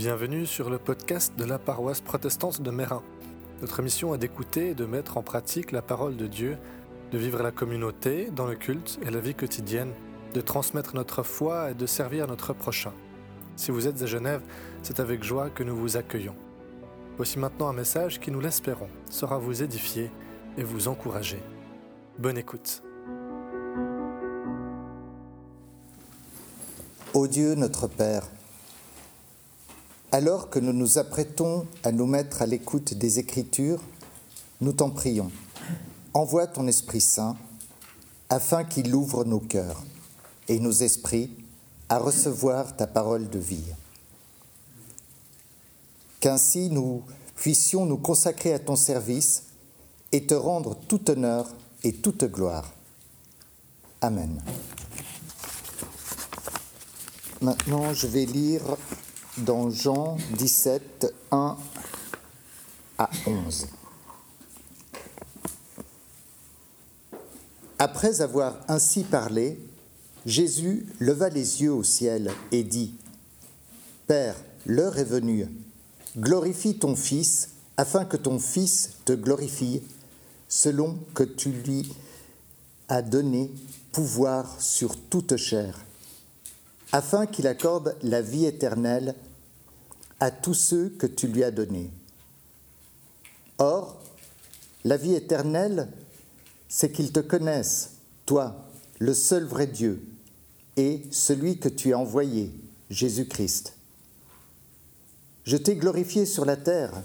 Bienvenue sur le podcast de la paroisse protestante de Mérin. Notre mission est d'écouter et de mettre en pratique la parole de Dieu, de vivre la communauté, dans le culte et la vie quotidienne, de transmettre notre foi et de servir notre prochain. Si vous êtes à Genève, c'est avec joie que nous vous accueillons. Voici maintenant un message qui, nous l'espérons, sera vous édifier et vous encourager. Bonne écoute. Dieu notre Père, alors que nous nous apprêtons à nous mettre à l'écoute des Écritures, nous t'en prions. Envoie ton Esprit Saint afin qu'il ouvre nos cœurs et nos esprits à recevoir ta parole de vie. Qu'ainsi nous puissions nous consacrer à ton service et te rendre tout honneur et toute gloire. Amen. Maintenant, je vais lire dans Jean 17, 1 à 11. Après avoir ainsi parlé, Jésus leva les yeux au ciel et dit, Père, l'heure est venue, glorifie ton Fils, afin que ton Fils te glorifie, selon que tu lui as donné pouvoir sur toute chair afin qu'il accorde la vie éternelle à tous ceux que tu lui as donnés. Or, la vie éternelle, c'est qu'ils te connaissent, toi, le seul vrai Dieu, et celui que tu as envoyé, Jésus-Christ. Je t'ai glorifié sur la terre,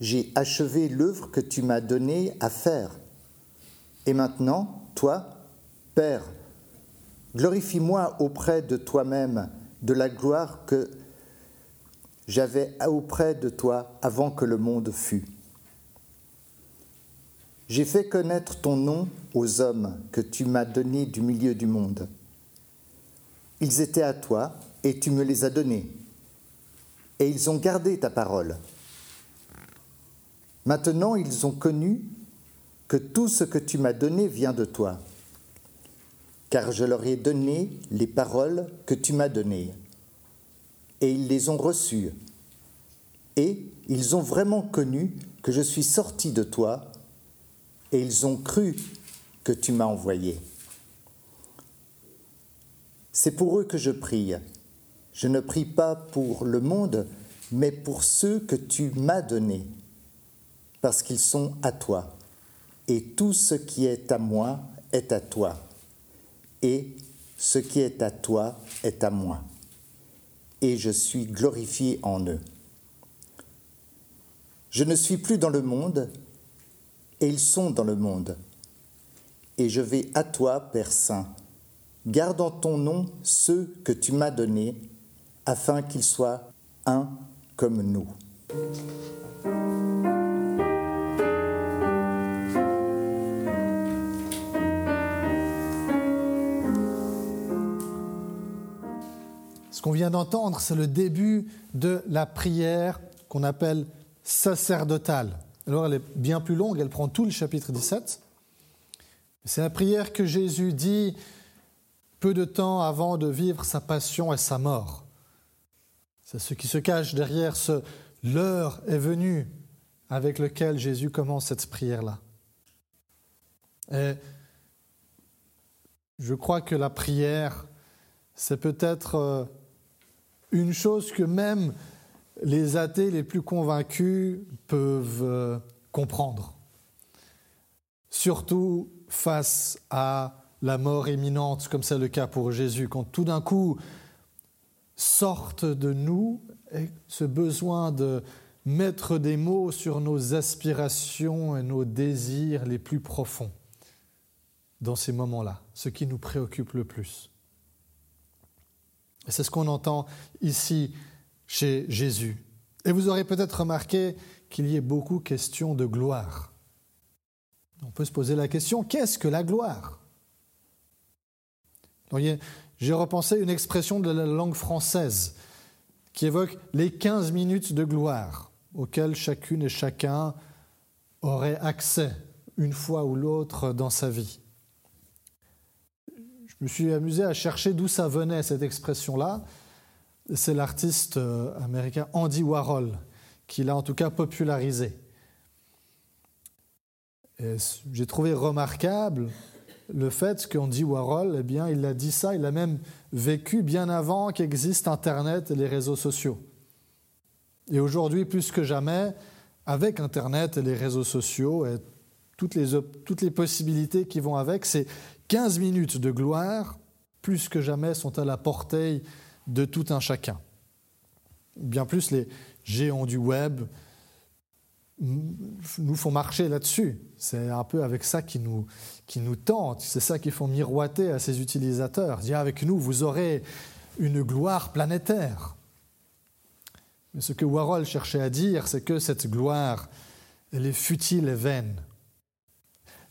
j'ai achevé l'œuvre que tu m'as donnée à faire. Et maintenant, toi, Père, Glorifie-moi auprès de toi-même de la gloire que j'avais auprès de toi avant que le monde fût. J'ai fait connaître ton nom aux hommes que tu m'as donnés du milieu du monde. Ils étaient à toi et tu me les as donnés, et ils ont gardé ta parole. Maintenant ils ont connu que tout ce que tu m'as donné vient de toi car je leur ai donné les paroles que tu m'as données. Et ils les ont reçues. Et ils ont vraiment connu que je suis sorti de toi, et ils ont cru que tu m'as envoyé. C'est pour eux que je prie. Je ne prie pas pour le monde, mais pour ceux que tu m'as donnés, parce qu'ils sont à toi. Et tout ce qui est à moi est à toi et ce qui est à toi est à moi, et je suis glorifié en eux. Je ne suis plus dans le monde, et ils sont dans le monde. Et je vais à toi, Père Saint, garde en ton nom ceux que tu m'as donnés, afin qu'ils soient un comme nous. Qu'on vient d'entendre, c'est le début de la prière qu'on appelle sacerdotale. Alors elle est bien plus longue, elle prend tout le chapitre 17. C'est la prière que Jésus dit peu de temps avant de vivre sa passion et sa mort. C'est ce qui se cache derrière ce l'heure est venue avec lequel Jésus commence cette prière-là. Et je crois que la prière, c'est peut-être euh, une chose que même les athées les plus convaincus peuvent euh, comprendre, surtout face à la mort imminente, comme c'est le cas pour Jésus, quand tout d'un coup sortent de nous ce besoin de mettre des mots sur nos aspirations et nos désirs les plus profonds dans ces moments-là, ce qui nous préoccupe le plus. Et c'est ce qu'on entend ici chez Jésus. Et vous aurez peut-être remarqué qu'il y ait beaucoup question de gloire. On peut se poser la question, qu'est-ce que la gloire? J'ai repensé une expression de la langue française qui évoque les 15 minutes de gloire auxquelles chacune et chacun aurait accès une fois ou l'autre dans sa vie. Je me suis amusé à chercher d'où ça venait, cette expression-là. c'est l'artiste euh, américain Andy Warhol qui l'a en tout cas popularisé. J'ai trouvé remarquable le fait qu'Andy Warhol, eh bien, il a dit ça, il a même vécu bien avant qu'existent Internet et les réseaux sociaux. Et aujourd'hui, plus que jamais, avec Internet et les réseaux sociaux et toutes les, toutes les possibilités qui vont avec, ces 15 minutes de gloire, plus que jamais, sont à la portée de tout un chacun. Bien plus, les géants du web nous font marcher là-dessus. C'est un peu avec ça qui nous, qui tente, c'est ça qu'ils font miroiter à ces utilisateurs. Dire avec nous, vous aurez une gloire planétaire. Mais ce que Warhol cherchait à dire, c'est que cette gloire, elle est futile et vaine.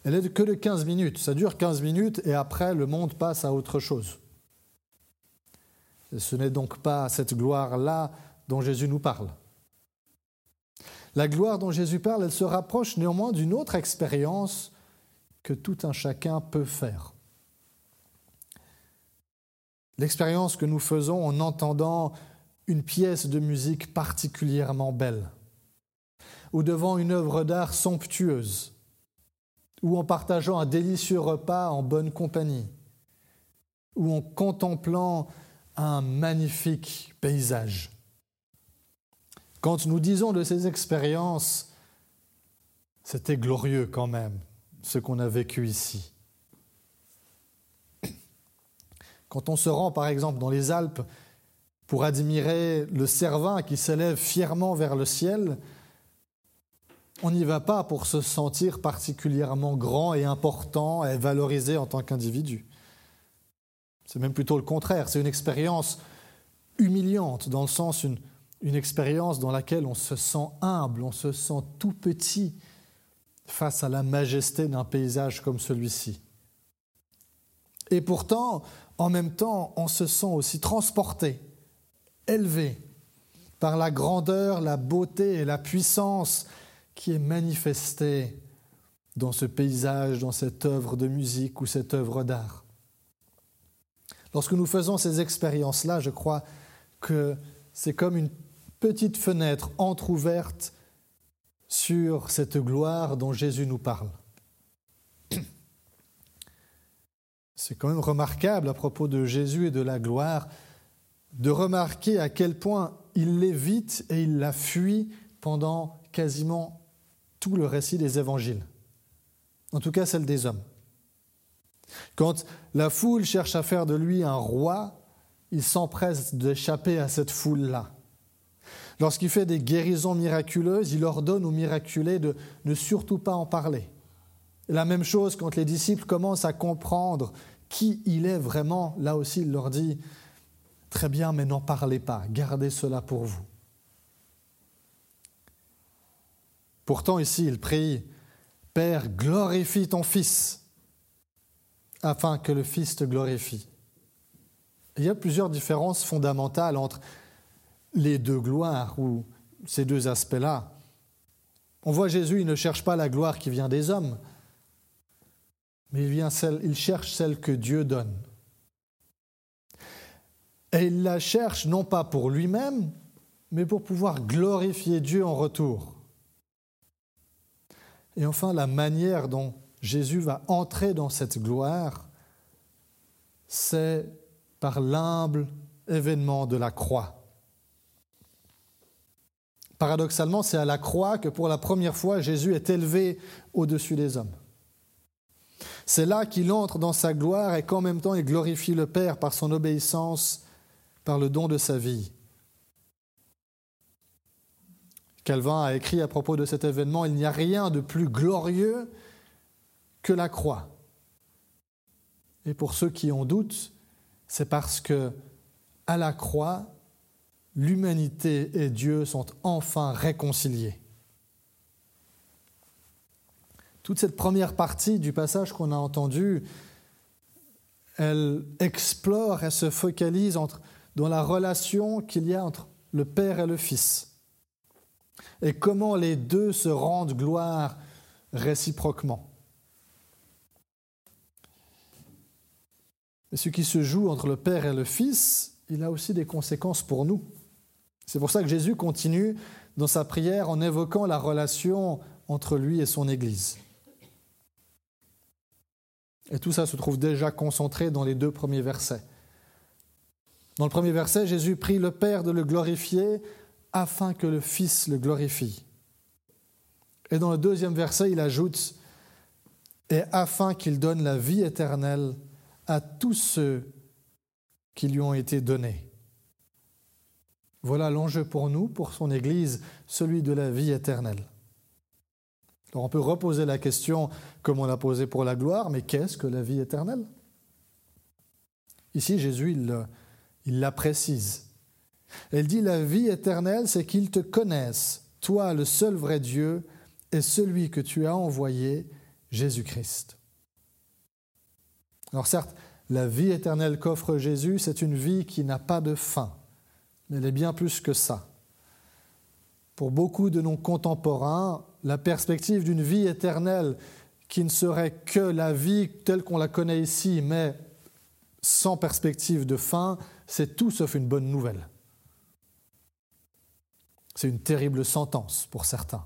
Elle est que de 15 minutes. Ça dure 15 minutes et après, le monde passe à autre chose. ce n'est donc pas cette gloire-là dont Jésus nous parle. La gloire dont Jésus parle, elle se rapproche néanmoins d'une autre expérience que tout un chacun peut faire. L'expérience que nous faisons en entendant une pièce de musique particulièrement belle, ou devant une œuvre d'art somptueuse, ou en partageant un délicieux repas en bonne compagnie, ou en contemplant un magnifique paysage. Quand nous disons de ces expériences, c'était glorieux quand même, ce qu'on a vécu ici. Quand on se rend par exemple dans les Alpes pour admirer le Cervin qui s'élève fièrement vers le ciel, on n'y va pas pour se sentir particulièrement grand et important et valorisé en tant qu'individu. C'est même plutôt le contraire, c'est une expérience humiliante, dans le sens une, expérience dans laquelle on se sent humble, on se sent tout petit face à la majesté d'un paysage comme celui-ci. Et pourtant, en même temps, on se sent aussi transporté, élevé par la grandeur, la beauté et la puissance qui est manifestée dans ce paysage, dans cette œuvre de musique ou cette œuvre d'art. Lorsque nous faisons ces expériences-là, je crois que c'est comme une petite fenêtre entr'ouverte sur cette gloire dont Jésus nous parle. C'est quand même remarquable à propos de Jésus et de la gloire de remarquer à quel point il l'évite et il la fuit pendant quasiment tout le récit des évangiles, en tout cas celle des hommes. Quand la foule cherche à faire de lui un roi, il s'empresse d'échapper à cette foule-là. Lorsqu'il fait des guérisons miraculeuses, il ordonne aux miraculés de ne surtout pas en parler. la même chose quand les disciples commencent à comprendre qui il est vraiment, là aussi il leur dit, très bien, mais n'en parlez pas, gardez cela pour vous. Pourtant ici, il prie, Père, glorifie ton Fils, afin que le Fils te glorifie. Il y a plusieurs différences fondamentales entre les deux gloires ou ces deux aspects-là. On voit Jésus, il ne cherche pas la gloire qui vient des hommes, mais il, il cherche celle que Dieu donne. Et il la cherche non pas pour lui-même, mais pour pouvoir glorifier Dieu en retour. Et enfin, la manière dont Jésus va entrer dans cette gloire, c'est par l'humble événement de la croix. Paradoxalement, c'est à la croix que pour la première fois Jésus est élevé au-dessus des hommes. C'est là qu'il entre dans sa gloire et qu'en même temps il glorifie le Père par son obéissance, par le don de sa vie. Calvin a écrit à propos de cet événement, il n'y a rien de plus glorieux que la croix. Et pour ceux qui en doutent, c'est parce que à la croix, l'humanité et Dieu sont enfin réconciliés. Toute cette première partie du passage qu'on a entendu, elle explore et se focalise dans la relation qu'il y a entre le Père et le Fils et comment les deux se rendent gloire réciproquement. Et ce qui se joue entre le Père et le Fils, il a aussi des conséquences pour nous. C'est pour ça que Jésus continue dans sa prière en évoquant la relation entre lui et son Église. Et tout ça se trouve déjà concentré dans les deux premiers versets. Dans le premier verset, Jésus prie le Père de le glorifier afin que le Fils le glorifie. Et dans le deuxième verset, il ajoute, et afin qu'il donne la vie éternelle à tous ceux qui lui ont été donnés. Voilà l'enjeu pour nous, pour son Église, celui de la vie éternelle. Alors on peut reposer la question comme on l'a posée pour la gloire, mais qu'est-ce que la vie éternelle? Ici, Jésus, il, la précise. Elle dit, la vie éternelle, c'est qu'ils te connaissent, toi le seul vrai Dieu, et celui que tu as envoyé, Jésus-Christ. Alors certes, la vie éternelle qu'offre Jésus, c'est une vie qui n'a pas de fin, mais elle est bien plus que ça. Pour beaucoup de nos contemporains, la perspective d'une vie éternelle qui ne serait que la vie telle qu'on la connaît ici, mais sans perspective de fin, c'est tout sauf une bonne nouvelle. C'est une terrible sentence pour certains.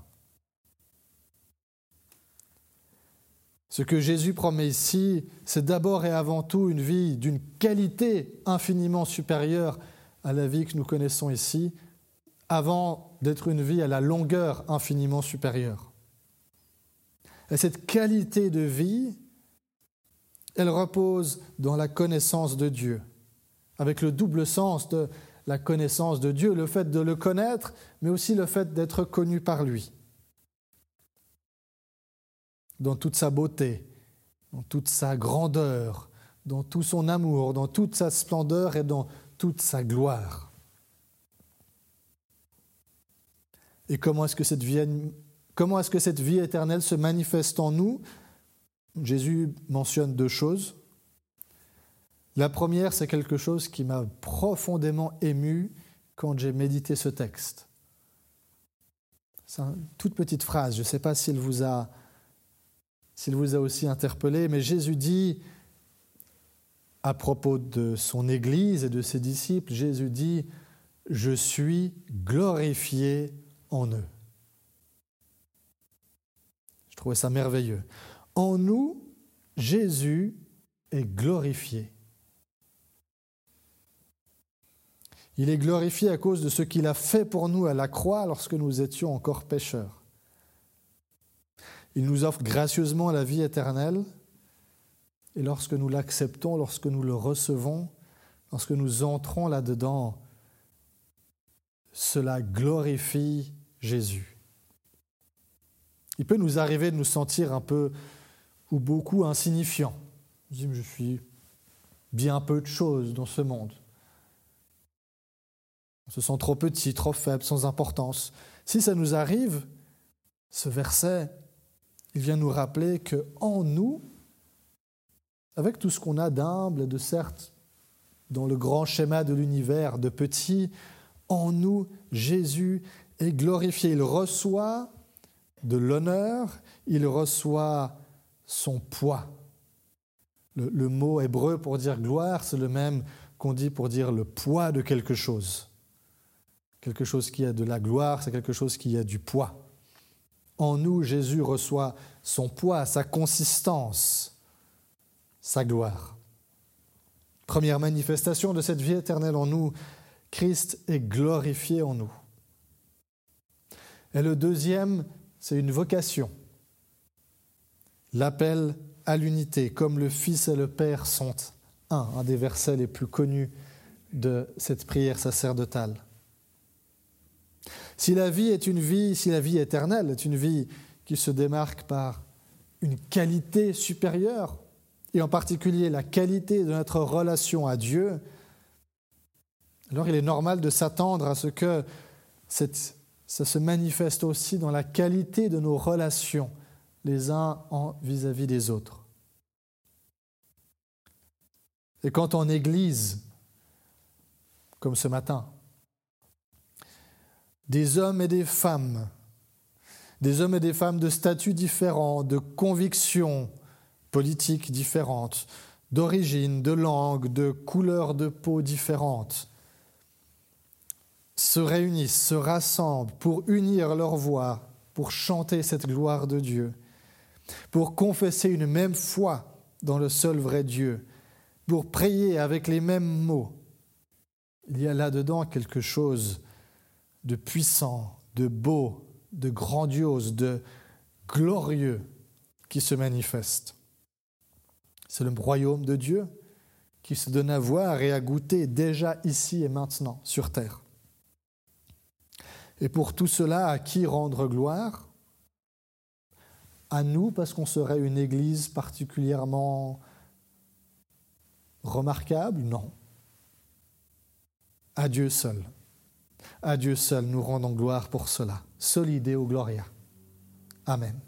Ce que Jésus promet ici, c'est d'abord et avant tout une vie d'une qualité infiniment supérieure à la vie que nous connaissons ici, avant d'être une vie à la longueur infiniment supérieure. Et cette qualité de vie, elle repose dans la connaissance de Dieu, avec le double sens de la connaissance de Dieu, le fait de le connaître, mais aussi le fait d'être connu par lui dans toute sa beauté, dans toute sa grandeur, dans tout son amour, dans toute sa splendeur et dans toute sa gloire. Et comment est-ce que cette vie, comment est-ce que cette vie éternelle se manifeste en nous? Jésus mentionne deux choses. La première, c'est quelque chose qui m'a profondément ému quand j'ai médité ce texte. C'est une toute petite phrase, je ne sais pas s'il vous a s'il vous a aussi interpellé, mais Jésus dit, à propos de son Église et de ses disciples, Jésus dit, je suis glorifié en eux. Je trouvais ça merveilleux. En nous, Jésus est glorifié. Il est glorifié à cause de ce qu'il a fait pour nous à la croix lorsque nous étions encore pécheurs. Il nous offre gracieusement la vie éternelle. Et lorsque nous l'acceptons, lorsque nous le recevons, lorsque nous entrons là-dedans, cela glorifie Jésus. Il peut nous arriver de nous sentir un peu ou beaucoup insignifiants. Je suis bien peu de choses dans ce monde. On se sent trop petit, trop faible, sans importance. Si ça nous arrive, ce verset il vient nous rappeler que en nous, avec tout ce qu'on a d'humble et de certes dans le grand schéma de l'univers de petit, en nous, Jésus est glorifié. Il reçoit de l'honneur, il reçoit son poids. Le, le, mot hébreu pour dire gloire, c'est le même qu'on dit pour dire le poids de quelque chose. Quelque chose qui a de la gloire, c'est quelque chose qui a du poids. En nous, Jésus reçoit son poids, sa consistance, sa gloire. Première manifestation de cette vie éternelle en nous, Christ est glorifié en nous. Et le deuxième, c'est une vocation. L'appel à l'unité, comme le Fils et le Père sont un, un des versets les plus connus de cette prière sacerdotale. Si la vie est une vie, si la vie éternelle est une vie qui se démarque par une qualité supérieure, et en particulier la qualité de notre relation à Dieu, alors il est normal de s'attendre à ce que ça se manifeste aussi dans la qualité de nos relations les uns vis-à-vis -vis des autres. Et quand en Église, comme ce matin, des hommes et des femmes, des hommes et des femmes de statuts différents, de convictions politiques différentes, d'origine, de langue, de couleur de peau différentes, se réunissent, se rassemblent pour unir leur voix, pour chanter cette gloire de Dieu, pour confesser une même foi dans le seul vrai Dieu, pour prier avec les mêmes mots. Il y a là-dedans quelque chose de puissant, de beau, de grandiose, de glorieux qui se manifeste. C'est le royaume de Dieu qui se donne à voir et à goûter déjà ici et maintenant sur terre. Et pour tout cela, à qui rendre gloire À nous, parce qu'on serait une église particulièrement remarquable Non. À Dieu seul. À Dieu seul, nous rendons gloire pour cela. Solide au Gloria. Amen.